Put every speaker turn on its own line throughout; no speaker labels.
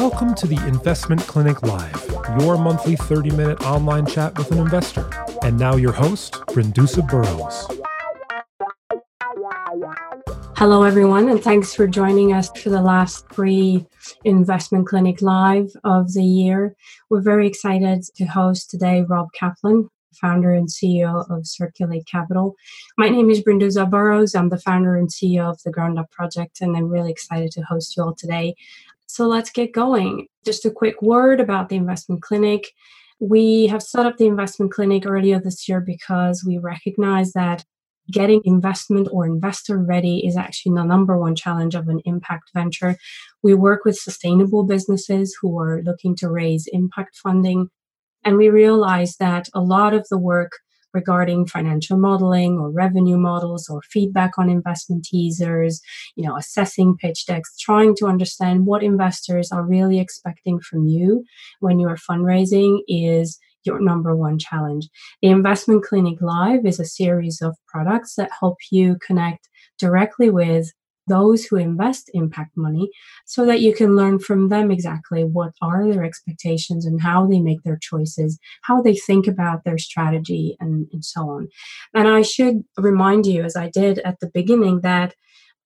Welcome to the Investment Clinic Live, your monthly 30 minute online chat with an investor. And now, your host, Brindusa Burrows.
Hello, everyone, and thanks for joining us for the last pre Investment Clinic Live of the year. We're very excited to host today Rob Kaplan, founder and CEO of Circulate Capital. My name is Brindusa Burrows. I'm the founder and CEO of the Ground Up Project, and I'm really excited to host you all today. So let's get going. Just a quick word about the investment clinic. We have set up the investment clinic earlier this year because we recognize that getting investment or investor ready is actually the number one challenge of an impact venture. We work with sustainable businesses who are looking to raise impact funding and we realize that a lot of the work regarding financial modeling or revenue models or feedback on investment teasers, you know, assessing pitch decks, trying to understand what investors are really expecting from you when you are fundraising is your number one challenge. The Investment Clinic Live is a series of products that help you connect directly with those who invest impact money so that you can learn from them exactly what are their expectations and how they make their choices, how they think about their strategy, and, and so on. And I should remind you, as I did at the beginning, that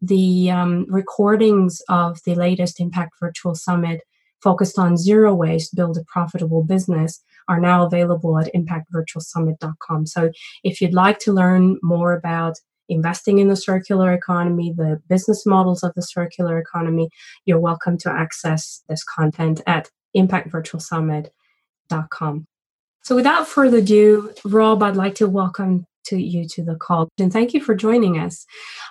the um, recordings of the latest Impact Virtual Summit focused on zero waste, build a profitable business are now available at impactvirtualsummit.com. So if you'd like to learn more about investing in the circular economy, the business models of the circular economy, you're welcome to access this content at impactvirtualsummit.com. So without further ado, Rob, I'd like to welcome to you to the call and thank you for joining us.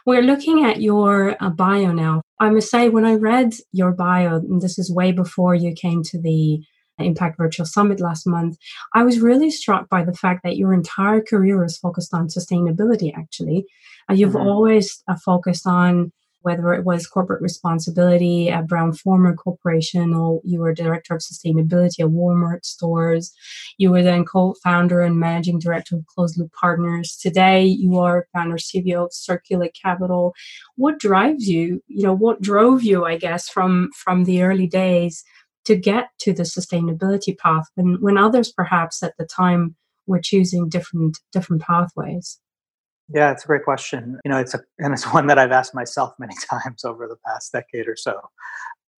We're looking at your uh, bio now. I must say, when I read your bio, and this is way before you came to the Impact Virtual Summit last month, I was really struck by the fact that your entire career was focused on sustainability, actually. Uh, you've mm-hmm. always uh, focused on whether it was corporate responsibility at Brown Forman Corporation or you were director of sustainability at Walmart stores. You were then co-founder and managing director of Closed Loop Partners. Today you are founder CEO of Circulate Capital. What drives you? You know, what drove you, I guess, from from the early days to get to the sustainability path when, when others perhaps at the time were choosing different different pathways?
Yeah, it's a great question. You know, it's a and it's one that I've asked myself many times over the past decade or so.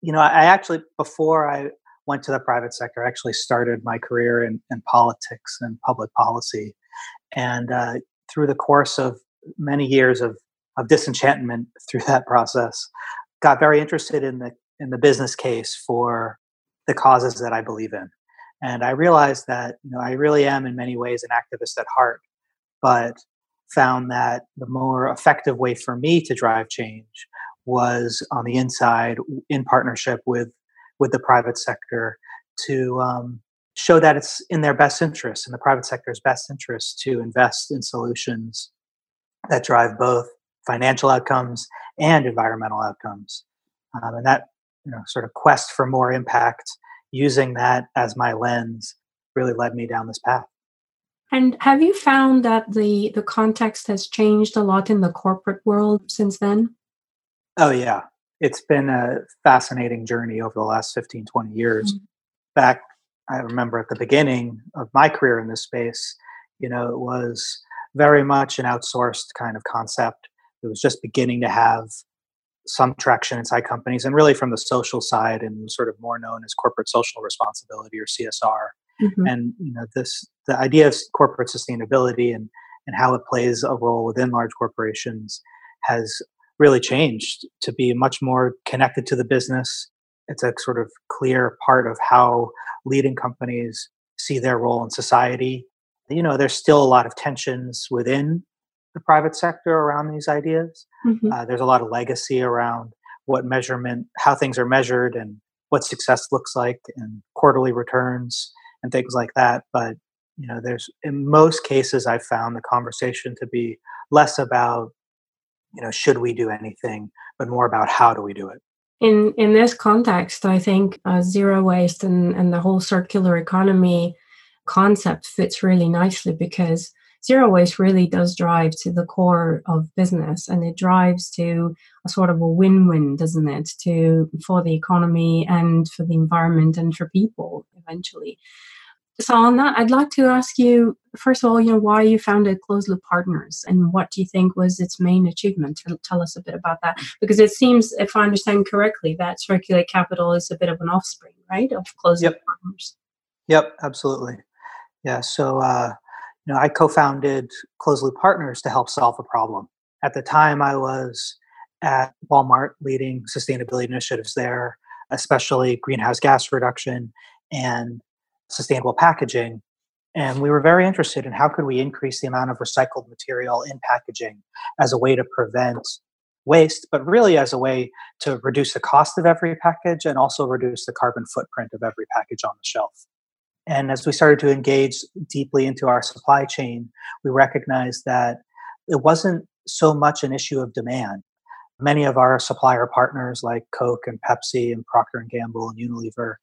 You know, I actually before I went to the private sector, I actually started my career in, in politics and public policy, and uh, through the course of many years of of disenchantment through that process, got very interested in the in the business case for the causes that I believe in. And I realized that you know I really am in many ways an activist at heart, but found that the more effective way for me to drive change was on the inside in partnership with with the private sector to um, show that it's in their best interest in the private sector's best interest to invest in solutions that drive both financial outcomes and environmental outcomes um, and that you know sort of quest for more impact using that as my lens really led me down this path
and have you found that the the context has changed a lot in the corporate world since then?
Oh yeah. It's been a fascinating journey over the last 15 20 years. Mm-hmm. Back I remember at the beginning of my career in this space, you know, it was very much an outsourced kind of concept. It was just beginning to have some traction inside companies and really from the social side and sort of more known as corporate social responsibility or CSR. Mm-hmm. And you know, this the idea of corporate sustainability and and how it plays a role within large corporations has really changed to be much more connected to the business. It's a sort of clear part of how leading companies see their role in society. You know, there's still a lot of tensions within the private sector around these ideas. Mm-hmm. Uh, there's a lot of legacy around what measurement, how things are measured, and what success looks like, and quarterly returns, and things like that. But you know, there's in most cases I've found the conversation to be less about, you know, should we do anything, but more about how do we do it.
In in this context, I think uh, zero waste and, and the whole circular economy concept fits really nicely because zero waste really does drive to the core of business and it drives to a sort of a win-win doesn't it to for the economy and for the environment and for people eventually. So on that i'd like to ask you first of all you know why you founded closed loop partners and what do you think was its main achievement? Tell us a bit about that because it seems if i understand correctly that circulate capital is a bit of an offspring right of closed
yep.
loop partners.
Yep absolutely. Yeah so uh, you know, I co-founded Closed Loop Partners to help solve a problem. At the time, I was at Walmart leading sustainability initiatives there, especially greenhouse gas reduction and sustainable packaging. And we were very interested in how could we increase the amount of recycled material in packaging as a way to prevent waste, but really as a way to reduce the cost of every package and also reduce the carbon footprint of every package on the shelf. And as we started to engage deeply into our supply chain, we recognized that it wasn't so much an issue of demand. Many of our supplier partners like Coke and Pepsi and Procter and Gamble and Unilever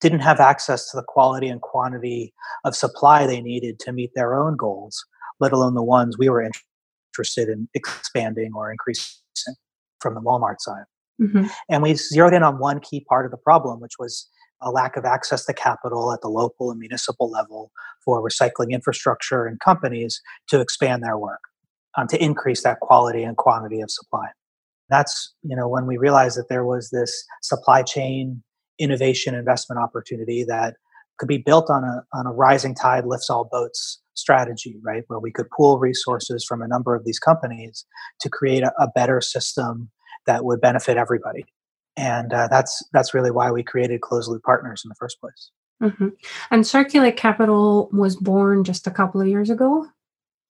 didn't have access to the quality and quantity of supply they needed to meet their own goals, let alone the ones we were interested in expanding or increasing from the Walmart side. Mm-hmm. And we zeroed in on one key part of the problem, which was a lack of access to capital at the local and municipal level for recycling infrastructure and companies to expand their work, um, to increase that quality and quantity of supply. That's you know when we realized that there was this supply chain innovation investment opportunity that could be built on a on a rising tide lifts all boats strategy, right? Where we could pool resources from a number of these companies to create a, a better system that would benefit everybody and uh, that's that's really why we created closed loop partners in the first place.
Mm-hmm. and circulate capital was born just a couple of years ago?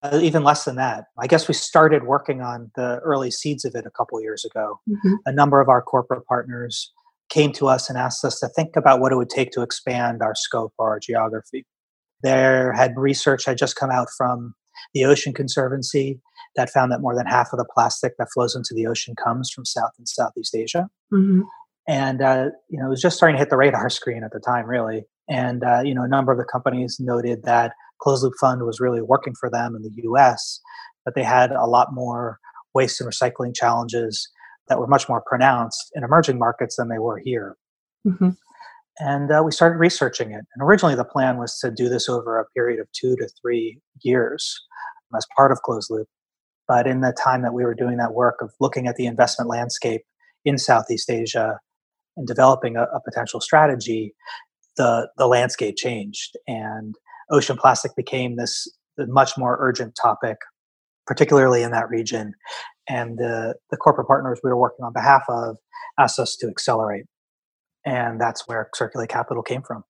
Uh, even less than that. I guess we started working on the early seeds of it a couple of years ago. Mm-hmm. a number of our corporate partners came to us and asked us to think about what it would take to expand our scope or our geography. There had research had just come out from the ocean conservancy that found that more than half of the plastic that flows into the ocean comes from South and Southeast Asia. Mm-hmm. And uh, you know, it was just starting to hit the radar screen at the time, really. And uh, you know, a number of the companies noted that closed loop fund was really working for them in the U.S., but they had a lot more waste and recycling challenges that were much more pronounced in emerging markets than they were here. Mm-hmm. And uh, we started researching it. And originally, the plan was to do this over a period of two to three years as part of closed loop. But in the time that we were doing that work of looking at the investment landscape in Southeast Asia and developing a, a potential strategy, the, the landscape changed and ocean plastic became this much more urgent topic, particularly in that region. And the, the corporate partners we were working on behalf of asked us to accelerate. And that's where Circulate Capital came from.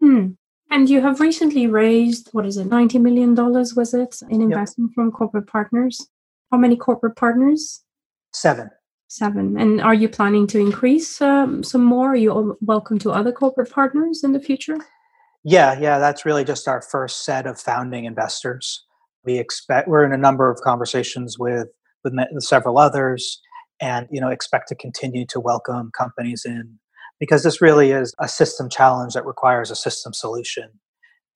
Hmm. And you have recently raised, what is it, $90 million, was it, in investment yep. from corporate partners? How many corporate partners?
Seven.
Seven. And are you planning to increase um, some more? Are you welcome to other corporate partners in the future?
Yeah, yeah, that's really just our first set of founding investors. We expect we're in a number of conversations with with, with several others, and you know expect to continue to welcome companies in because this really is a system challenge that requires a system solution.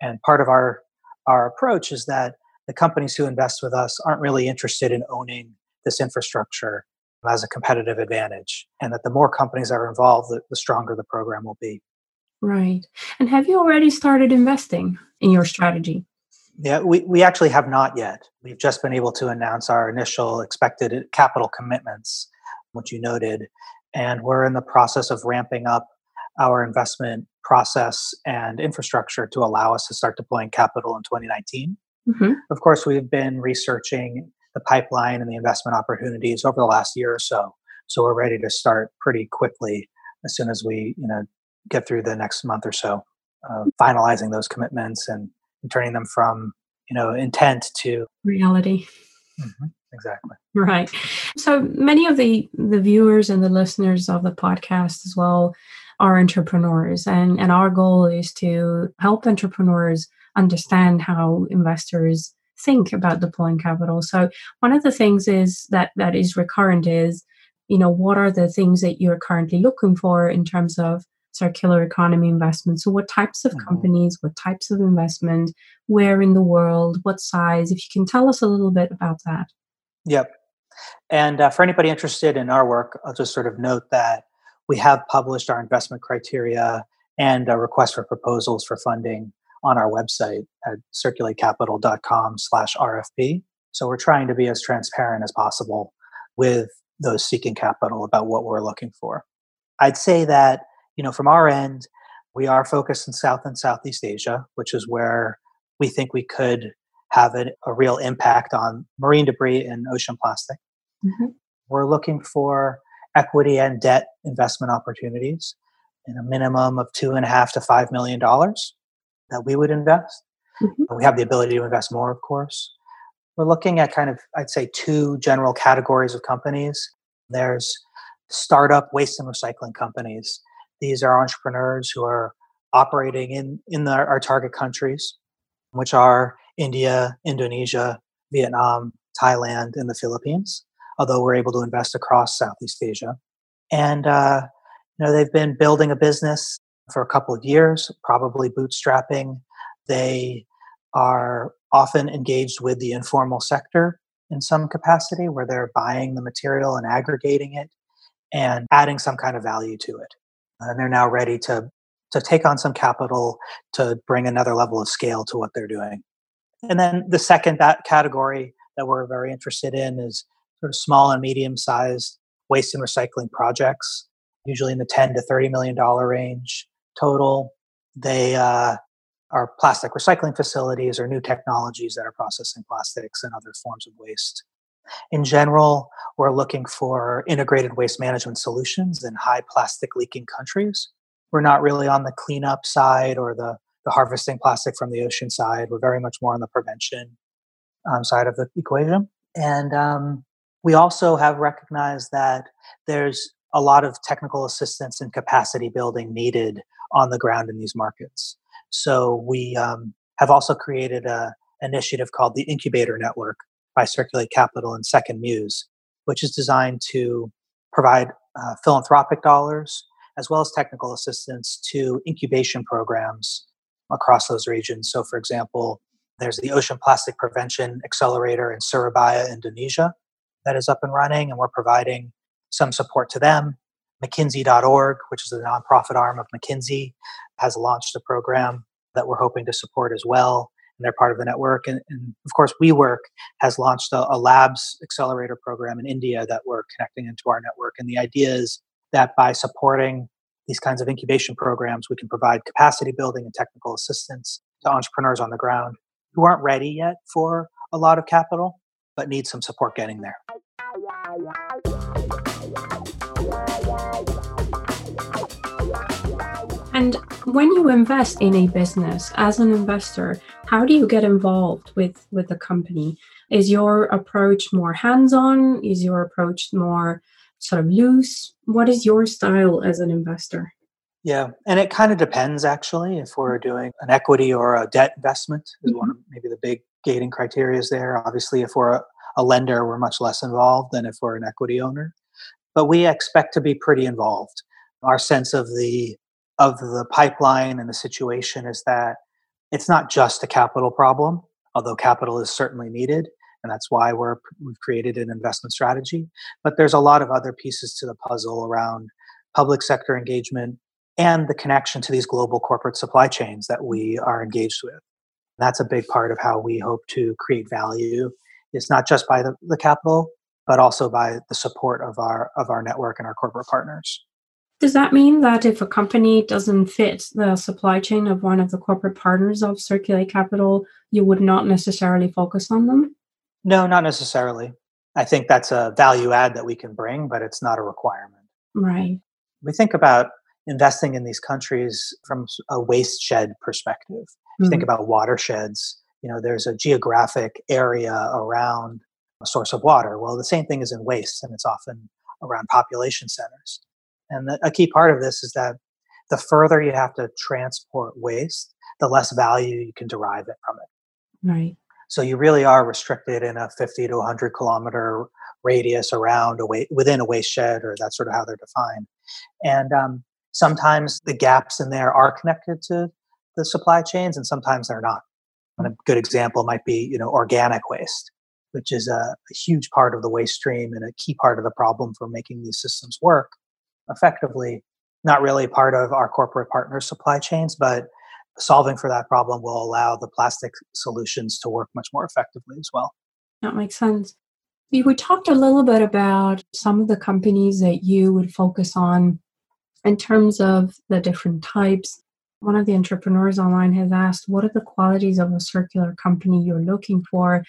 And part of our our approach is that the companies who invest with us aren't really interested in owning this infrastructure as a competitive advantage and that the more companies are involved the, the stronger the program will be.
Right. And have you already started investing in your strategy?
Yeah we, we actually have not yet. We've just been able to announce our initial expected capital commitments which you noted and we're in the process of ramping up our investment process and infrastructure to allow us to start deploying capital in 2019 Mm-hmm. Of course, we've been researching the pipeline and the investment opportunities over the last year or so. So we're ready to start pretty quickly as soon as we, you know, get through the next month or so, uh, finalizing those commitments and, and, turning them from, you know, intent to
reality.
Mm-hmm. Exactly.
Right. So many of the the viewers and the listeners of the podcast as well are entrepreneurs, and and our goal is to help entrepreneurs understand how investors think about deploying capital. So one of the things is that that is recurrent is, you know, what are the things that you're currently looking for in terms of circular economy investment. So, what types of
Mhm.
companies, what types of investment, where in the world, what size? If you can tell us a little bit about that.
Yep. And uh, for anybody interested in our work, I'll just sort of note that we have published our investment criteria and a request for proposals for funding on our website at circulatecapital.com slash RFP. So we're trying to be as transparent as possible with those seeking capital about what we're looking for. I'd say that, you know, from our end, we are focused in South and Southeast Asia, which is where we think we could have a, a real impact on marine debris and ocean plastic.
Mhm.
We're looking for equity and debt investment opportunities in a minimum of two and a half to five million dollars that we would invest.
Mhm.
We have the ability to invest more, of course. We're looking at kind of, I'd say, two general categories of companies. There's startup waste and recycling companies. These are entrepreneurs who are operating in, in the, our target countries, which are India, Indonesia, Vietnam, Thailand, and the Philippines, although we're able to invest across Southeast Asia. And uh, you know, they've been building a business for a couple of years, probably bootstrapping. They are often engaged with the informal sector in some capacity where they're buying the material and aggregating it and adding some kind of value to it. And they're now ready to, to take on some capital to bring another level of scale to what they're doing. And then the second that category that we're very interested in is sort of small and medium sized waste and recycling projects, usually in the 10 to 30 million dollar range total. They uh, are plastic recycling facilities or new technologies that are processing plastics and other forms of waste. In general, we're looking for integrated waste management solutions in high plastic leaking countries. We're not really on the cleanup side or the, the harvesting plastic from the ocean side. We're very much more on the prevention um, side of the equation. And um, we also have recognized that there's a lot of technical assistance and capacity building needed on the ground in these markets. So we um, have also created a initiative called the Incubator Network by Circulate Capital and Second Muse, which is designed to provide uh, philanthropic dollars as well as technical assistance to incubation programs across those regions. So, for example, there's the Ocean Plastic Prevention Accelerator in Surabaya, Indonesia, that is up and running, and we're providing some support to them. McKinsey.org, which is the nonprofit arm of McKinsey, has launched a program that we're hoping to support as well. And they're part of the network. And, and of course, WeWork has launched a, a labs accelerator program in India that we're connecting into our network. And the idea is that by supporting these kinds of incubation programs, we can provide capacity building and technical assistance to entrepreneurs on the ground who aren't ready yet for a lot of capital, but need some support getting there.
And when you invest in a business as an investor, how do you get involved with with the company? Is your approach more hands-on? Is your approach more sort of loose? What is your style as an investor?
Yeah, and it kind of depends actually if we're mm-hmm. doing an equity or a debt investment is one of mm-hmm. maybe the big gating criteria is there. Obviously, if we're a, a lender, we're much less involved than if we're an equity owner. But we expect to be pretty involved. Our sense of the of the pipeline and the situation is that it's not just a capital problem, although capital is certainly needed, and that's why we're we've created an investment strategy. But there's a lot of other pieces to the puzzle around public sector engagement and the connection to these global corporate supply chains that we are engaged with. That's a big part of how we hope to create value. It's not just by the, the capital, but also by the support of our of our network and our corporate partners.
Does that mean that if a company doesn't fit the supply chain of one of the corporate partners of Circulate Capital, you would not necessarily focus on them?
No, not necessarily. I think that's a value add that we can bring, but it's not a requirement.
Right.
We think about investing in these countries from a waste shed perspective. If you think mm-hmm. about watersheds, you know, there's a geographic area around a source of water. Well, the same thing is in waste, and it's often around population centers. And the, a key part of this is that the further you have to transport waste, the less value you can derive it from it.
Right.
So you really are restricted in a 50 to 100 kilometer radius around a wa- within a waste shed, or that's sort of how they're defined. And um, Sometimes the gaps in there are connected to the supply chains, and sometimes they're not. And a good example might be, you know, organic waste, which is a, a huge part of the waste stream and a key part of the problem for making these systems work effectively. Not really part of our corporate partner supply chains, but solving for that problem will allow the plastic solutions to work much more effectively as well.
That makes sense. We talked a little bit about some of the companies that you would focus on in terms of the different types. One of the entrepreneurs online has asked, What are the qualities of a circular company you're looking for?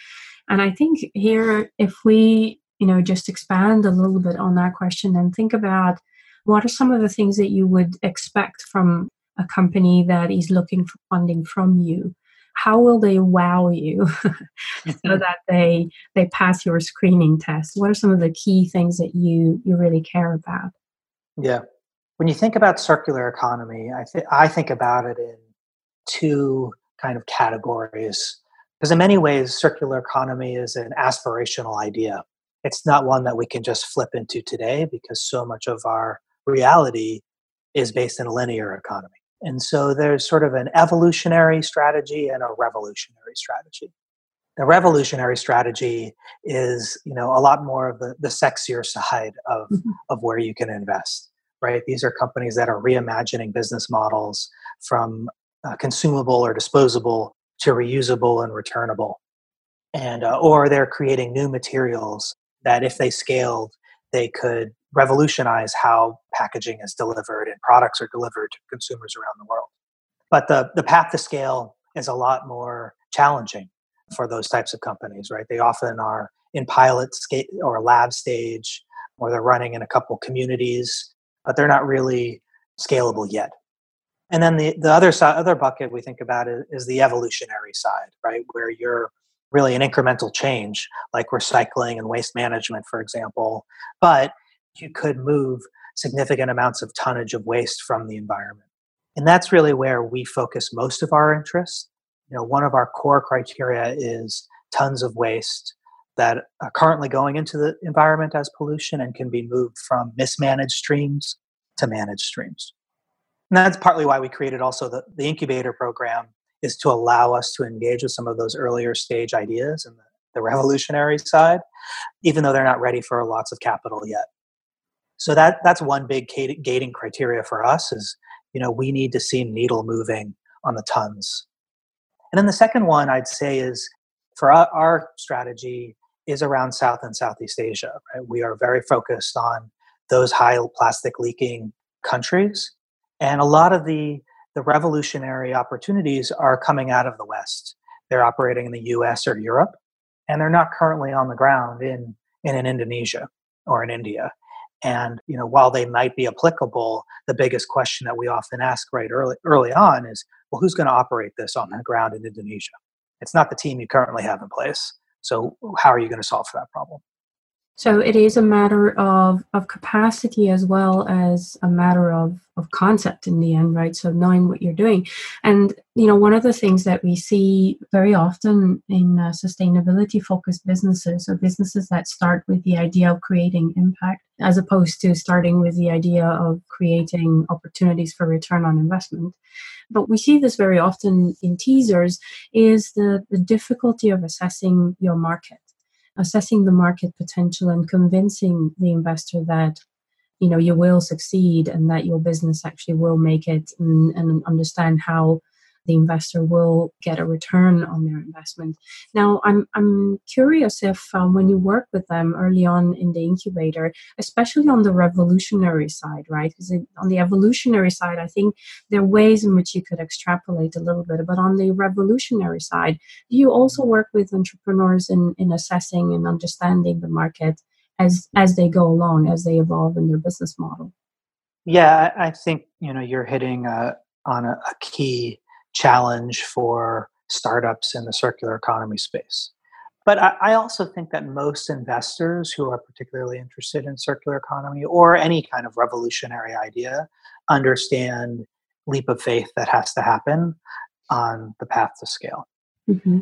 And I think here, if we you know just expand a little bit on that question and think about what are some of the things that you would expect from a company that is looking for funding from you how will they wow you so mm-hmm. that they they pass your screening test? What are some of the key things that you you really care about?
Yeah. When you think about circular economy i think i think about it in two kind of categories because in many ways circular economy is an aspirational idea. It's not one that we can just flip into today because so much of our reality is based in a linear economy and so there's sort of an evolutionary strategy and a revolutionary strategy. The revolutionary strategy is, you know, a lot more of the, the sexier side of, mm-hmm. of where you can invest, right? These are companies that are reimagining business models from uh, consumable or disposable to reusable and returnable. And, uh, or they're creating new materials that if they scaled, they could revolutionize how packaging is delivered and products are delivered to consumers around the world. But the, the path to scale is a lot more challenging for those types of companies, right? They often are in pilot state or lab stage, or they're running in a couple communities, but they're not really scalable yet. And then the, the other side, other bucket we think about is, is the evolutionary side, right? Where you're really an incremental change, like recycling and waste management, for example. But you could move significant amounts of tonnage of waste from the environment. And that's really where we focus most of our interest. You know, one of our core criteria is tons of waste that are currently going into the environment as pollution and can be moved from mismanaged streams to managed streams. And that's partly why we created also the, the incubator program is to allow us to engage with some of those earlier stage ideas and the, the revolutionary side, even though they're not ready for lots of capital yet. So that that's one big gating criteria for us is you know we need to see needle moving on the tons. And then the second one I'd say is for our, our strategy is around South and Southeast Asia. Right? We are very focused on those high plastic leaking countries, and a lot of the the revolutionary opportunities are coming out of the West. They're operating in the U.S. or Europe, and they're not currently on the ground in in, in Indonesia or in India. And you know, while they might be applicable, the biggest question that we often ask right early early on is, well, who's going to operate this on the ground in Indonesia? It's not the team you currently have in place. So how are you going to solve for that problem?
So it is a matter of, of capacity as well as a matter of, of concept in the end, right? So knowing what you're doing. And, you know, one of the things that we see very often in uh, sustainability focused businesses or businesses that start with the idea of creating impact as opposed to starting with the idea of creating opportunities for return on investment. But we see this very often in teasers is the, the difficulty of assessing your market assessing the market potential and convincing the investor that you know you will succeed and that your business actually will make it and, and understand how the investor will get a return on their investment. Now, I'm, I'm curious if um, when you work with them early on in the incubator, especially on the revolutionary side, right? Because on the evolutionary side, I think there are ways in which you could extrapolate a little bit. But on the revolutionary side, do you also work with entrepreneurs in, in assessing and understanding the market as, as they go along, as they evolve in their business model?
Yeah, I think you know you're hitting uh, on a, a, key challenge for startups in the circular economy space. But I, I also think that most investors who are particularly interested in circular economy or any kind of revolutionary idea understand leap of faith that has to happen on the path to scale. Mm-hmm.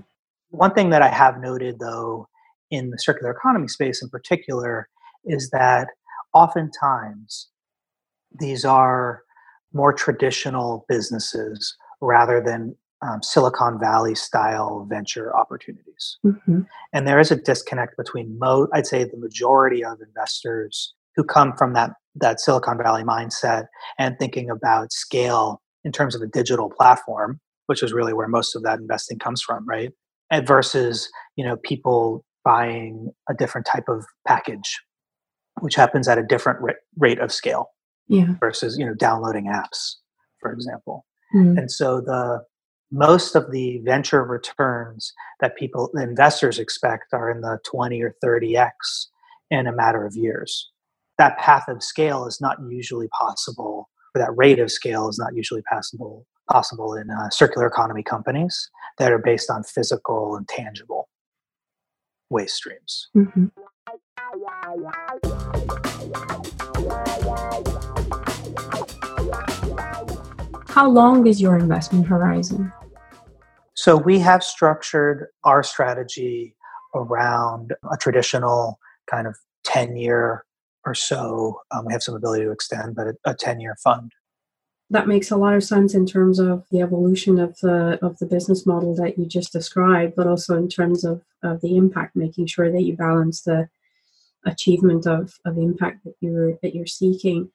One thing that I have noted, though, in the circular economy space in particular, is that oftentimes these are more traditional businesses rather than um, Silicon Valley style venture opportunities. Mm-hmm. And there is a disconnect between, mo- I'd say, the majority of investors who come from that, that Silicon Valley mindset and thinking about scale in terms of a digital platform, which is really where most of that investing comes from, right? And versus, you know, people buying a different type of package, which happens at a different rate of scale
yeah.
versus, you know, downloading apps, for example. Mm. And so the most of the venture returns that people investors expect are in the 20 or 30x in a matter of years that path of scale is not usually possible or that rate of scale is not usually possible possible in uh, circular economy companies that are based on physical and tangible waste streams mm-hmm.
How long is your investment horizon?
So we have structured our strategy around a traditional kind of 10 year or so. Um, we have some ability to extend, but a 10 year fund.
That makes a lot of sense in terms of the evolution of the of the business model that you just described, but also in terms of, of the impact, making sure that you balance the achievement of, of impact that you're that you're seeking.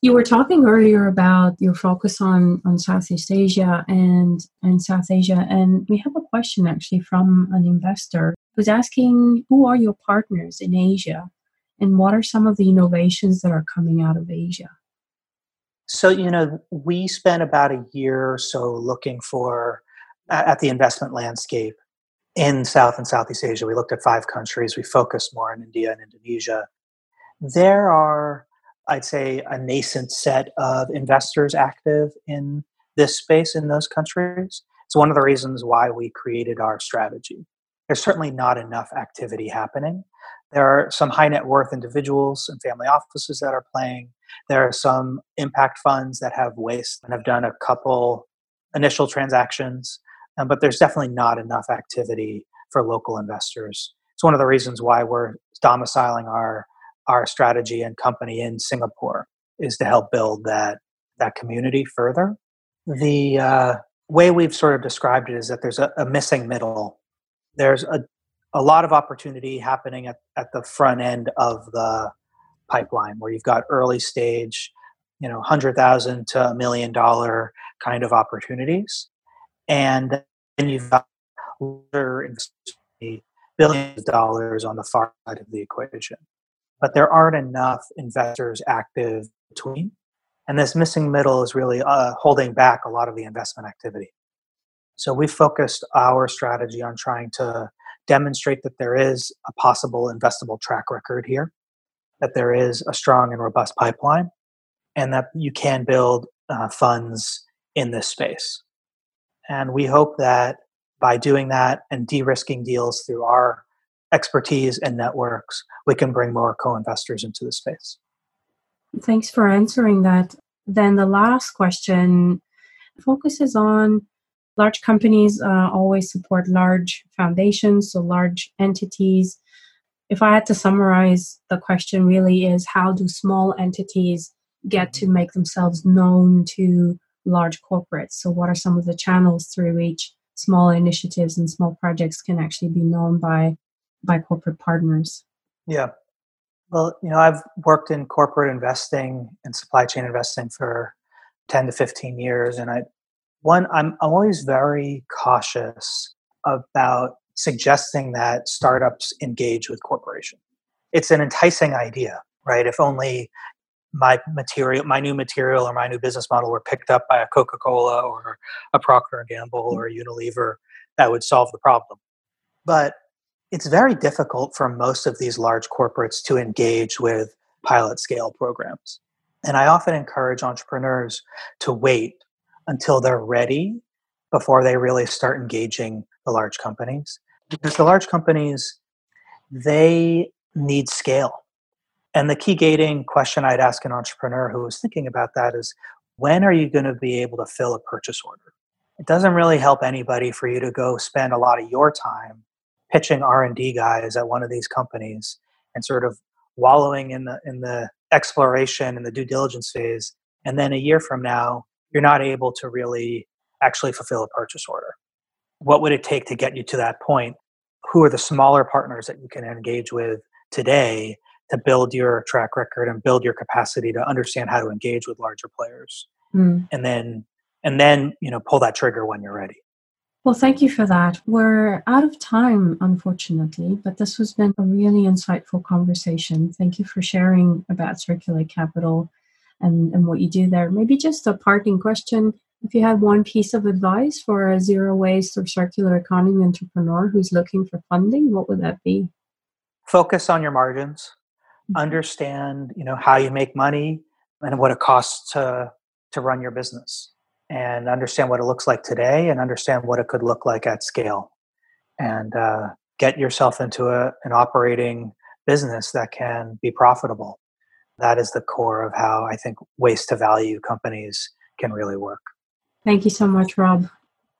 You were talking earlier about your focus on, on Southeast Asia and, and South Asia, and we have a question actually from an investor who's asking who are your partners in Asia and what are some of the innovations that are coming out of Asia?
So, you know, we spent about a year or so looking for at the investment landscape in South and Southeast Asia. We looked at five countries. We focused more on India and Indonesia. There are I'd say, a nascent set of investors active in this space in those countries. It's one of the reasons why we created our strategy. There's certainly not enough activity happening. There are some high net worth individuals and family offices that are playing. There are some impact funds that have waste and have done a couple initial transactions, um, but there's definitely not enough activity for local investors. It's one of the reasons why we're domiciling our our strategy and company in Singapore is to help build that that community further. The uh, way we've sort of described it is that there's a, a missing middle. There's a a lot of opportunity happening at, at the front end of the pipeline where you've got early stage, you know, 100,000 to a million dollar kind of opportunities. And then you've got billions of dollars on the far side of the equation but there aren't enough investors active between. And this missing middle is really uh, holding back a lot of the investment activity. So we focused our strategy on trying to demonstrate that there is a possible investable track record here, that there is a strong and robust pipeline, and that you can build uh, funds in this space. And we hope that by doing that and de risking deals through our expertise and networks, we can bring more co investors into the space.
Thanks for answering that. Then the last question focuses on large companies uh, always support large foundations, so large entities. If I had to summarize, the question really is how do small entities get to make themselves known to large corporates? So, what are some of the channels through which small initiatives and small projects can actually be known by by corporate partners?
Yeah. Well, you know, I've worked in corporate investing and supply chain investing for 10 to 15 years. And I, one, I'm, I'm always very cautious about suggesting that startups engage with corporation. It's an enticing idea, right? If only my material, my new material or my new business model were picked up by a Coca-Cola or a Procter & Gamble or a Unilever, that would solve the problem. But it's very difficult for most of these large corporates to engage with pilot scale programs. And I often encourage entrepreneurs to wait until they're ready before they really start engaging the large companies. Because the large companies, they need scale. And the key gating question I'd ask an entrepreneur who was thinking about that is when are you going to be able to fill a purchase order? It doesn't really help anybody for you to go spend a lot of your time pitching r&d guys at one of these companies and sort of wallowing in the in the exploration and the due diligence phase and then a year from now you're not able to really actually fulfill a purchase order. What would it take to get you to that point? Who are the smaller partners that you can engage with today to build your track record and build your capacity to understand how to engage with larger players? Mm. and then and then you know pull that trigger when you're ready
well thank you for that. We're out of time unfortunately but this has been a really insightful conversation. Thank you for sharing about circulate capital and, and what you do there. Maybe just a parting question. If you had one piece of advice for a zero waste or circular economy entrepreneur who's looking for funding what would that be?
Focus on your margins. Mm-hmm. understand you know how you make money and what it costs to to run your business and understand what it looks like today and understand what it could look like at scale. And uh, get yourself into a, an operating business that can be profitable. That is the core of how i think waste to value companies can really work.
Thank you so much rob.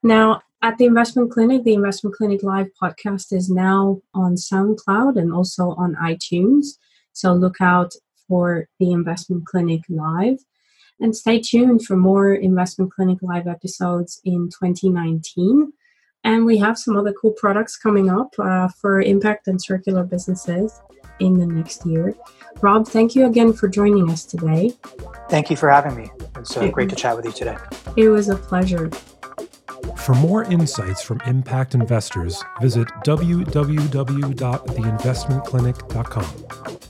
Now at the investment clinic the investment clinic live podcast is now on soundcloud and also on itunes. So look out for the investment clinic live and stay tuned for more Investment Clinic Live episodes in 2019. And we have some other cool products coming up uh, for impact and circular businesses in the next year. Rob, thank you again for joining us today.
Thank you for having me. It's uh, it, great to chat with you today.
It was a pleasure.
For more insights from impact investors, visit www.theinvestmentclinic.com.